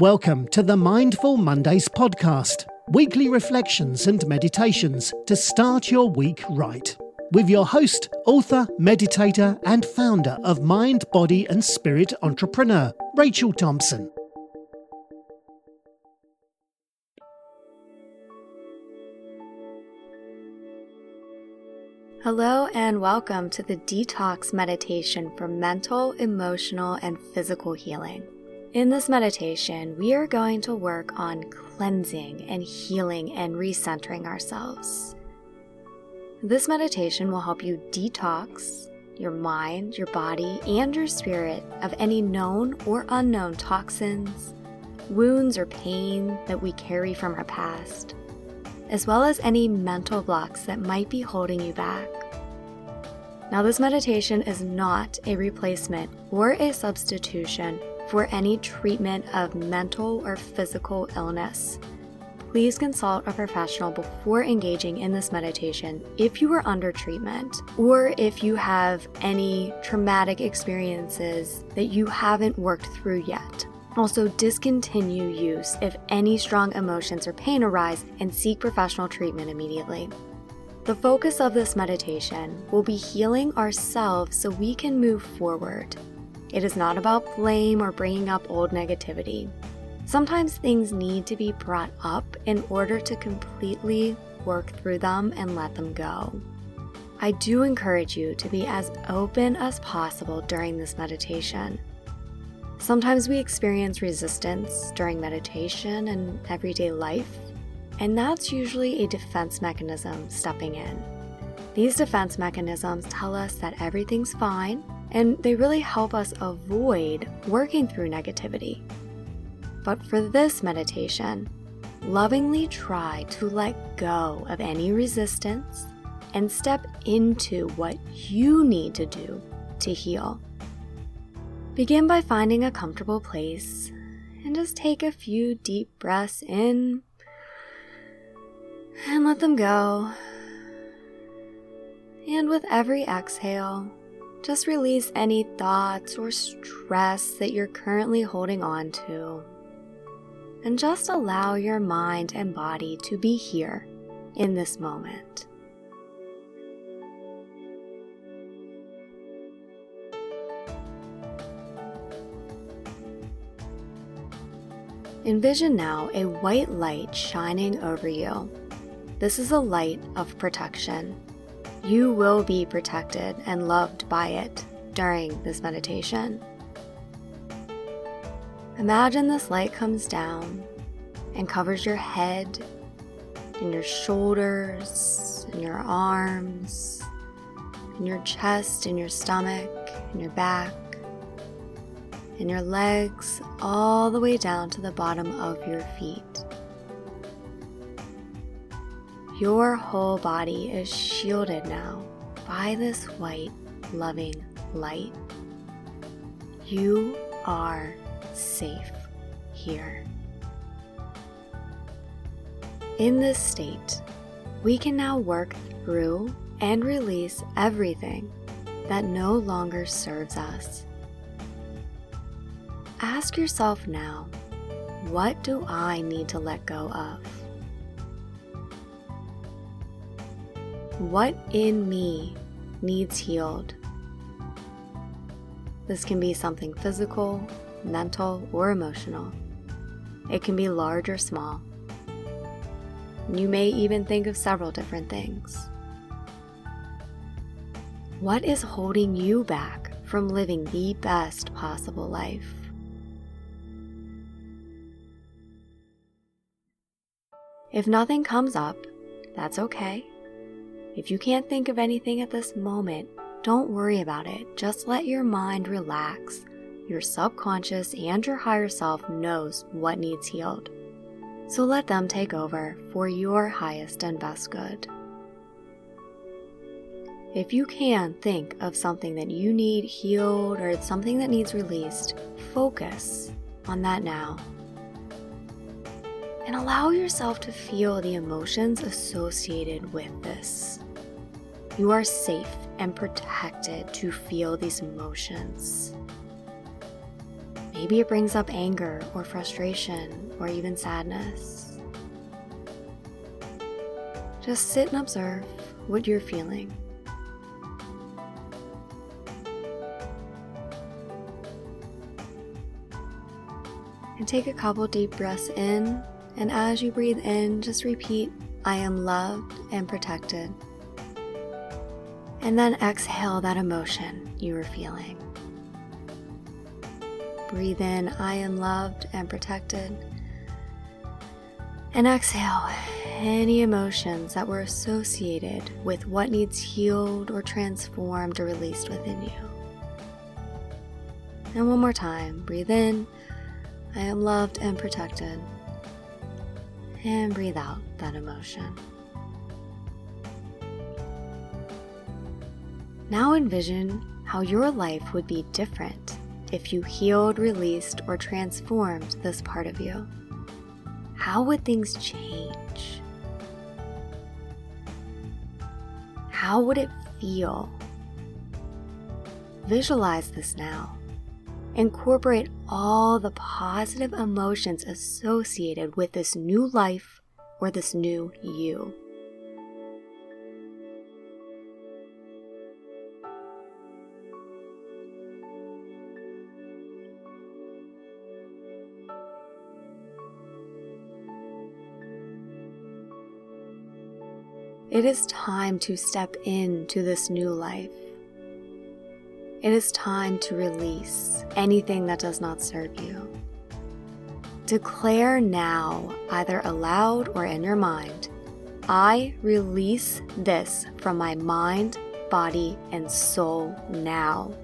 Welcome to the Mindful Mondays podcast, weekly reflections and meditations to start your week right. With your host, author, meditator, and founder of Mind, Body, and Spirit Entrepreneur, Rachel Thompson. Hello, and welcome to the Detox Meditation for Mental, Emotional, and Physical Healing. In this meditation, we are going to work on cleansing and healing and recentering ourselves. This meditation will help you detox your mind, your body, and your spirit of any known or unknown toxins, wounds, or pain that we carry from our past, as well as any mental blocks that might be holding you back. Now, this meditation is not a replacement or a substitution for any treatment of mental or physical illness. Please consult a professional before engaging in this meditation if you are under treatment or if you have any traumatic experiences that you haven't worked through yet. Also, discontinue use if any strong emotions or pain arise and seek professional treatment immediately. The focus of this meditation will be healing ourselves so we can move forward it is not about blame or bringing up old negativity. Sometimes things need to be brought up in order to completely work through them and let them go. I do encourage you to be as open as possible during this meditation. Sometimes we experience resistance during meditation and everyday life, and that's usually a defense mechanism stepping in. These defense mechanisms tell us that everything's fine and they really help us avoid working through negativity. But for this meditation, lovingly try to let go of any resistance and step into what you need to do to heal. Begin by finding a comfortable place and just take a few deep breaths in and let them go. And with every exhale, just release any thoughts or stress that you're currently holding on to. And just allow your mind and body to be here in this moment. Envision now a white light shining over you. This is a light of protection you will be protected and loved by it during this meditation. Imagine this light comes down and covers your head and your shoulders and your arms and your chest and your stomach and your back and your legs all the way down to the bottom of your feet. Your whole body is shielded now by this white, loving light. You are safe here. In this state, we can now work through and release everything that no longer serves us. Ask yourself now what do I need to let go of? What in me needs healed? This can be something physical, mental, or emotional. It can be large or small. You may even think of several different things. What is holding you back from living the best possible life? If nothing comes up, that's okay. If you can't think of anything at this moment, don't worry about it. Just let your mind relax. Your subconscious and your higher self knows what needs healed. So let them take over for your highest and best good. If you can think of something that you need healed or something that needs released, focus on that now. And allow yourself to feel the emotions associated with this. You are safe and protected to feel these emotions. Maybe it brings up anger or frustration or even sadness. Just sit and observe what you're feeling. And take a couple deep breaths in, and as you breathe in, just repeat, I am loved and protected. And then exhale that emotion you were feeling. Breathe in, I am loved and protected. And exhale any emotions that were associated with what needs healed or transformed or released within you. And one more time, breathe in, I am loved and protected. And breathe out that emotion. Now envision how your life would be different if you healed, released, or transformed this part of you? How would things change? How would it feel? Visualize this now. Incorporate all the positive emotions associated with this new life or this new you. It is time to step into this new life. It is time to release anything that does not serve you. Declare now, either aloud or in your mind, I release this from my mind, body, and soul now.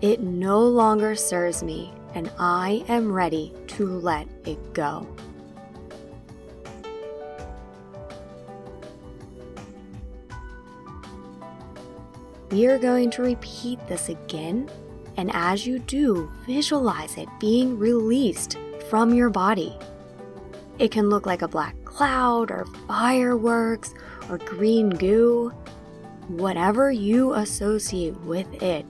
It no longer serves me, and I am ready to let it go. We are going to repeat this again, and as you do, visualize it being released from your body. It can look like a black cloud, or fireworks, or green goo. Whatever you associate with it,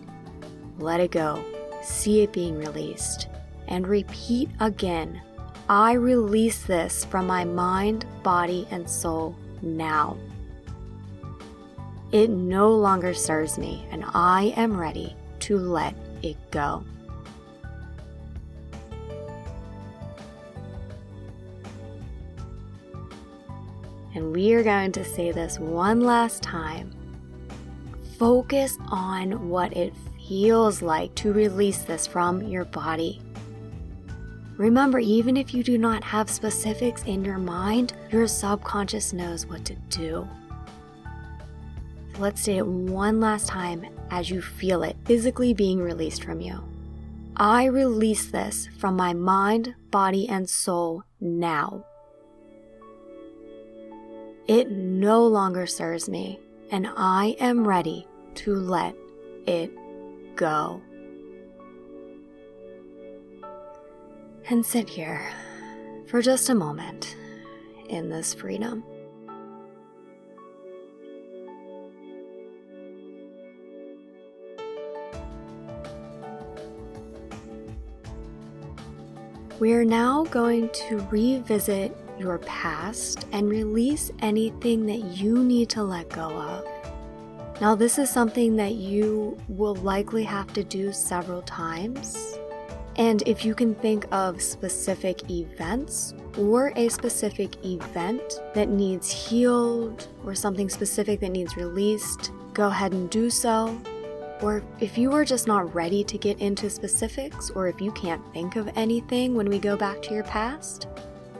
let it go. See it being released. And repeat again I release this from my mind, body, and soul now. It no longer serves me, and I am ready to let it go. And we are going to say this one last time. Focus on what it feels like to release this from your body. Remember, even if you do not have specifics in your mind, your subconscious knows what to do. Let's say it one last time as you feel it physically being released from you. I release this from my mind, body, and soul now. It no longer serves me, and I am ready to let it go. And sit here for just a moment in this freedom. We are now going to revisit your past and release anything that you need to let go of. Now, this is something that you will likely have to do several times. And if you can think of specific events or a specific event that needs healed or something specific that needs released, go ahead and do so. Or if you are just not ready to get into specifics, or if you can't think of anything when we go back to your past,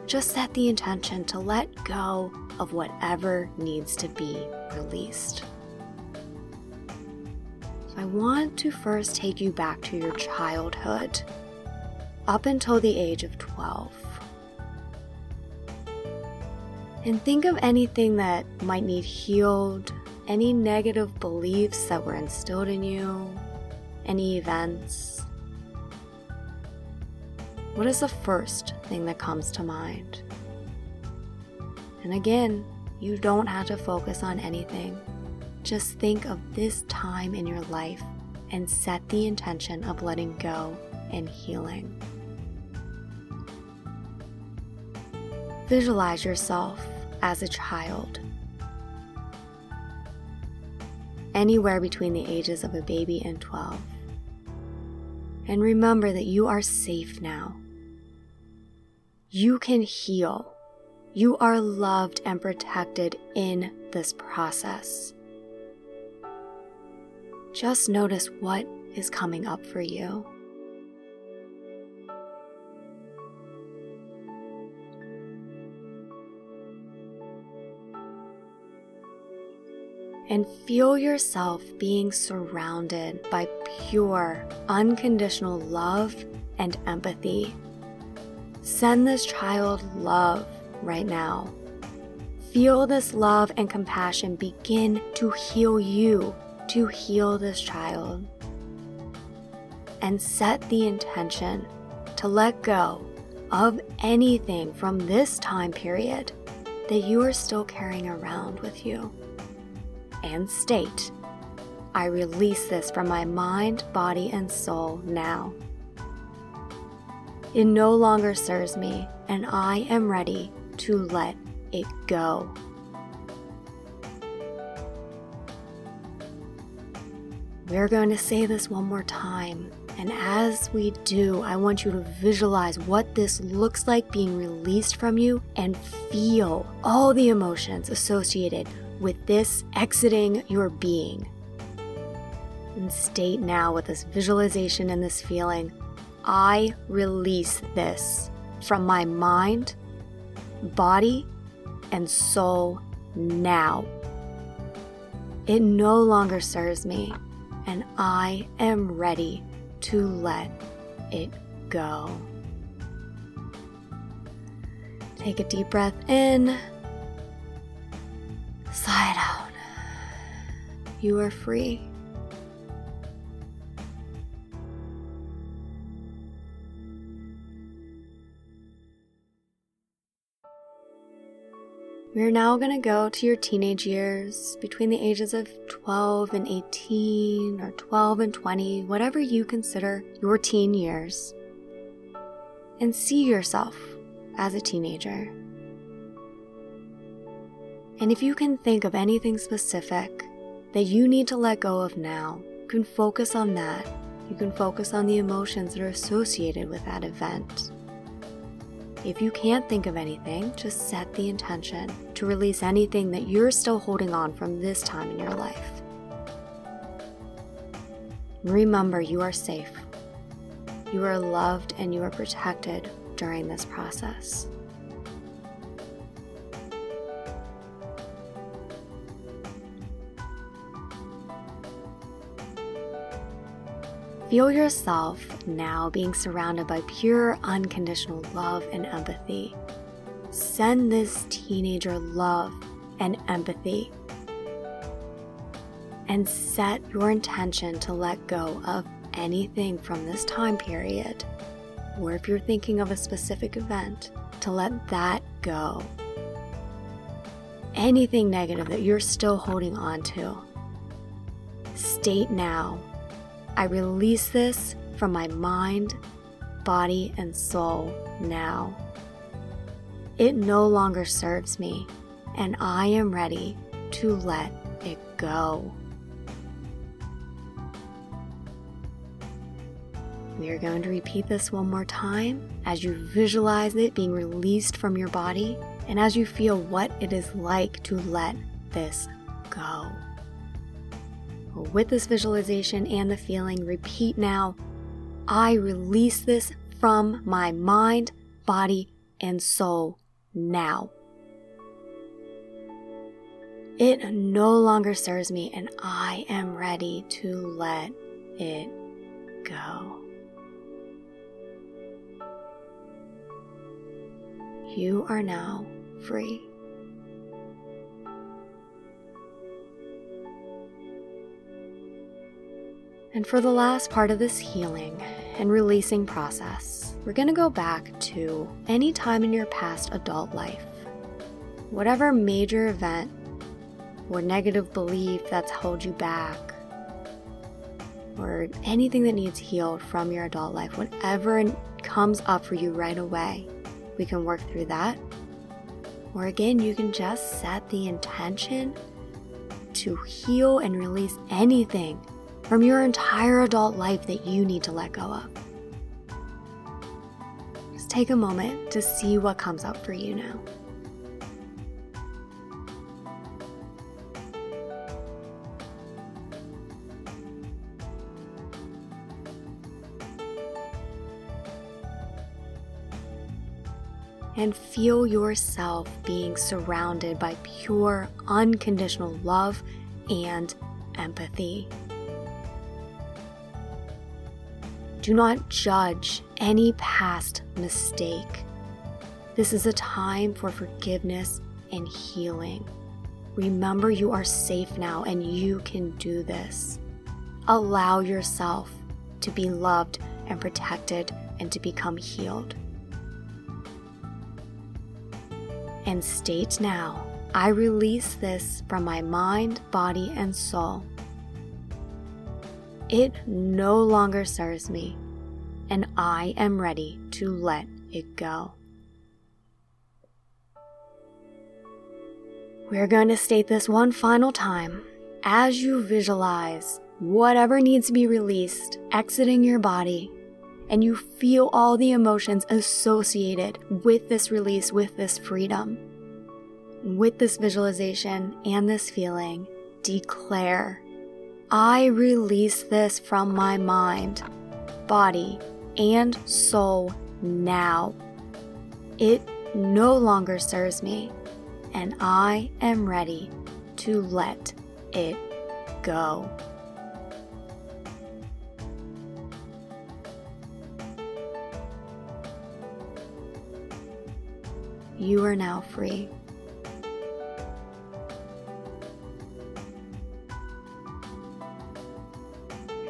just set the intention to let go of whatever needs to be released. I want to first take you back to your childhood, up until the age of 12. And think of anything that might need healed any negative beliefs that were instilled in you, any events. What is the first thing that comes to mind? And again, you don't have to focus on anything. Just think of this time in your life and set the intention of letting go and healing. Visualize yourself as a child, anywhere between the ages of a baby and 12. And remember that you are safe now. You can heal. You are loved and protected in this process. Just notice what is coming up for you. And feel yourself being surrounded by pure, unconditional love and empathy. Send this child love right now. Feel this love and compassion begin to heal you, to heal this child. And set the intention to let go of anything from this time period that you are still carrying around with you and state, I release this from my mind, body, and soul now. It no longer serves me, and I am ready to let it go. We're going to say this one more time. And as we do, I want you to visualize what this looks like being released from you and feel all the emotions associated with this exiting your being. And state now with this visualization and this feeling I release this from my mind, body, and soul now. It no longer serves me, and I am ready to let it go. Take a deep breath in Sigh it out. You are free. We're now going to go to your teenage years between the ages of 12 and 18 or 12 and 20, whatever you consider your teen years, and see yourself as a teenager. And if you can think of anything specific that you need to let go of now, you can focus on that. You can focus on the emotions that are associated with that event. If you can't think of anything, just set the intention to release anything that you're still holding on from this time in your life. Remember, you are safe. You are loved and you are protected during this process. Feel yourself now being surrounded by pure, unconditional love and empathy. Send this teenager love and empathy. And set your intention to let go of anything from this time period, or if you're thinking of a specific event, to let that go. Anything negative that you're still holding on to, state now I release this from my mind, body, and soul now. It no longer serves me, and I am ready to let it go. We are going to repeat this one more time as you visualize it being released from your body and as you feel what it is like to let this go. With this visualization and the feeling, repeat now I release this from my mind, body, and soul now. It no longer serves me, and I am ready to let it go. You are now free. And for the last part of this healing and releasing process, we're going to go back to any time in your past adult life. Whatever major event or negative belief that's held you back, or anything that needs healed from your adult life, whatever comes up for you right away, we can work through that. Or again, you can just set the intention to heal and release anything from your entire adult life that you need to let go of. Just take a moment to see what comes up for you now. and feel yourself being surrounded by pure, unconditional love and empathy. Do not judge any past mistake. This is a time for forgiveness and healing. Remember, you are safe now and you can do this. Allow yourself to be loved and protected and to become healed. and state now I release this from my mind, body, and soul. It no longer serves me, and I am ready to let it go. We're going to state this one final time. As you visualize whatever needs to be released exiting your body, and you feel all the emotions associated with this release, with this freedom. With this visualization and this feeling, declare I release this from my mind, body, and soul now. It no longer serves me, and I am ready to let it go. You are now free.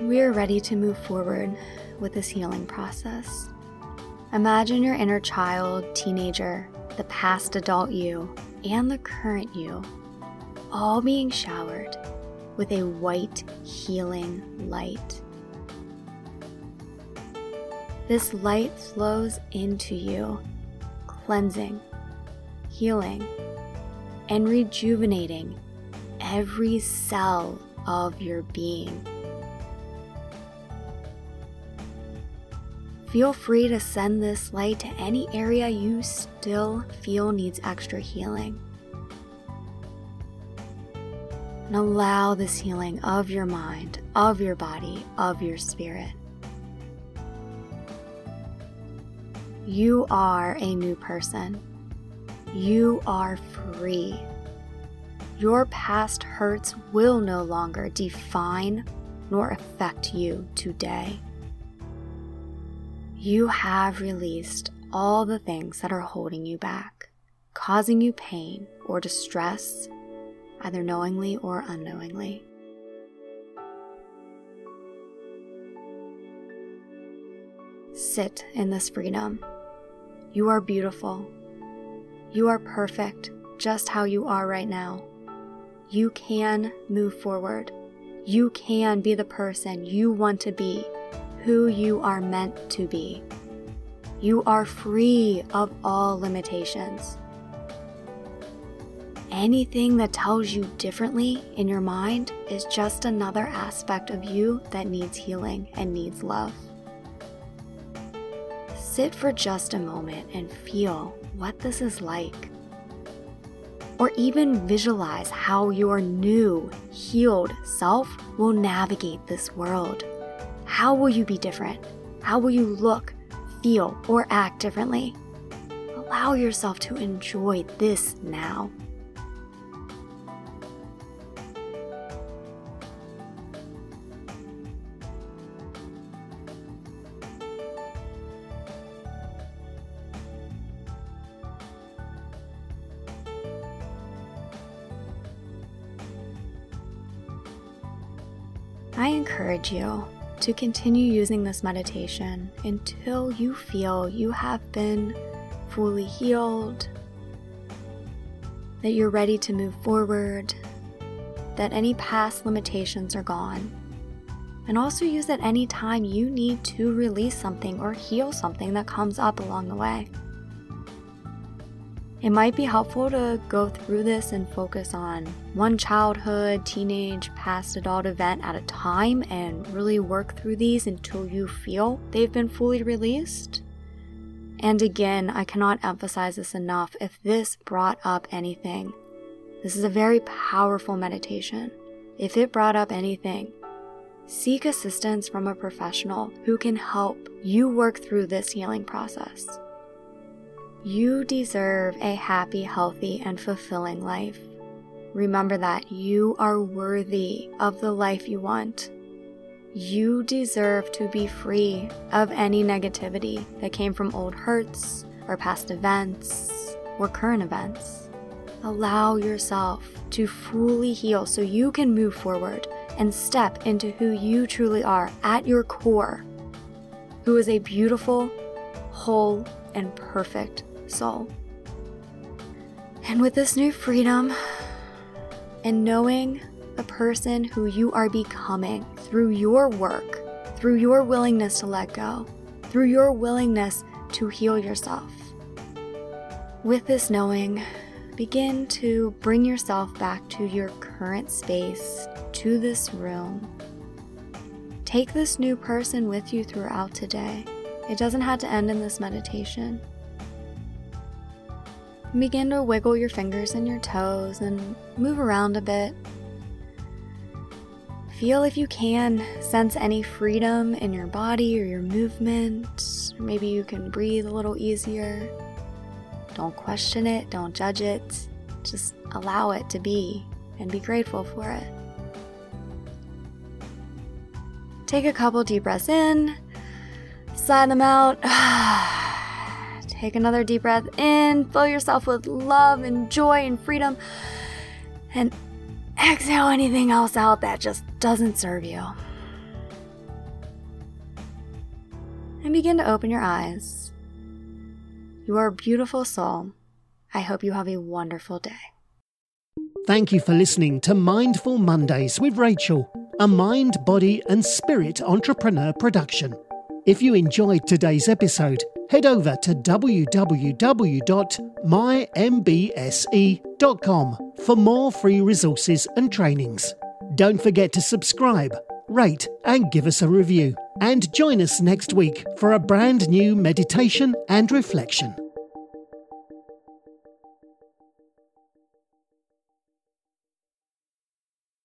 We are ready to move forward with this healing process. Imagine your inner child, teenager, the past adult you, and the current you all being showered with a white healing light. This light flows into you, cleansing healing, and rejuvenating every cell of your being. Feel free to send this light to any area you still feel needs extra healing. And allow this healing of your mind, of your body, of your spirit. You are a new person. You are free. Your past hurts will no longer define nor affect you today. You have released all the things that are holding you back, causing you pain or distress, either knowingly or unknowingly. Sit in this freedom. You are beautiful. You are perfect just how you are right now. You can move forward. You can be the person you want to be, who you are meant to be. You are free of all limitations. Anything that tells you differently in your mind is just another aspect of you that needs healing and needs love. Sit for just a moment and feel what this is like. Or even visualize how your new, healed self will navigate this world. How will you be different? How will you look, feel, or act differently? Allow yourself to enjoy this now. I encourage you to continue using this meditation until you feel you have been fully healed, that you're ready to move forward, that any past limitations are gone, And also use it anytime you need to release something or heal something that comes up along the way. It might be helpful to go through this and focus on one childhood, teenage, past adult event at a time and really work through these until you feel they've been fully released. And again, I cannot emphasize this enough. If this brought up anything, this is a very powerful meditation. If it brought up anything, seek assistance from a professional who can help you work through this healing process. You deserve a happy, healthy, and fulfilling life. Remember that you are worthy of the life you want. You deserve to be free of any negativity that came from old hurts or past events or current events. Allow yourself to fully heal so you can move forward and step into who you truly are at your core, who is a beautiful, whole, and perfect soul. And with this new freedom and knowing the person who you are becoming through your work, through your willingness to let go, through your willingness to heal yourself. With this knowing, begin to bring yourself back to your current space, to this room. Take this new person with you throughout today. It doesn't have to end in this meditation. Begin to wiggle your fingers and your toes and move around a bit. Feel if you can sense any freedom in your body or your movement. Maybe you can breathe a little easier. Don't question it, don't judge it. Just allow it to be and be grateful for it. Take a couple deep breaths in, sigh them out. Take another deep breath in, fill yourself with love and joy and freedom, and exhale anything else out that just doesn't serve you. And begin to open your eyes. You are a beautiful soul. I hope you have a wonderful day. Thank you for listening to Mindful Mondays with Rachel, a mind, body, and spirit entrepreneur production. If you enjoyed today's episode, head over to www.mymbse.com for more free resources and trainings. Don't forget to subscribe, rate, and give us a review. And join us next week for a brand new meditation and reflection.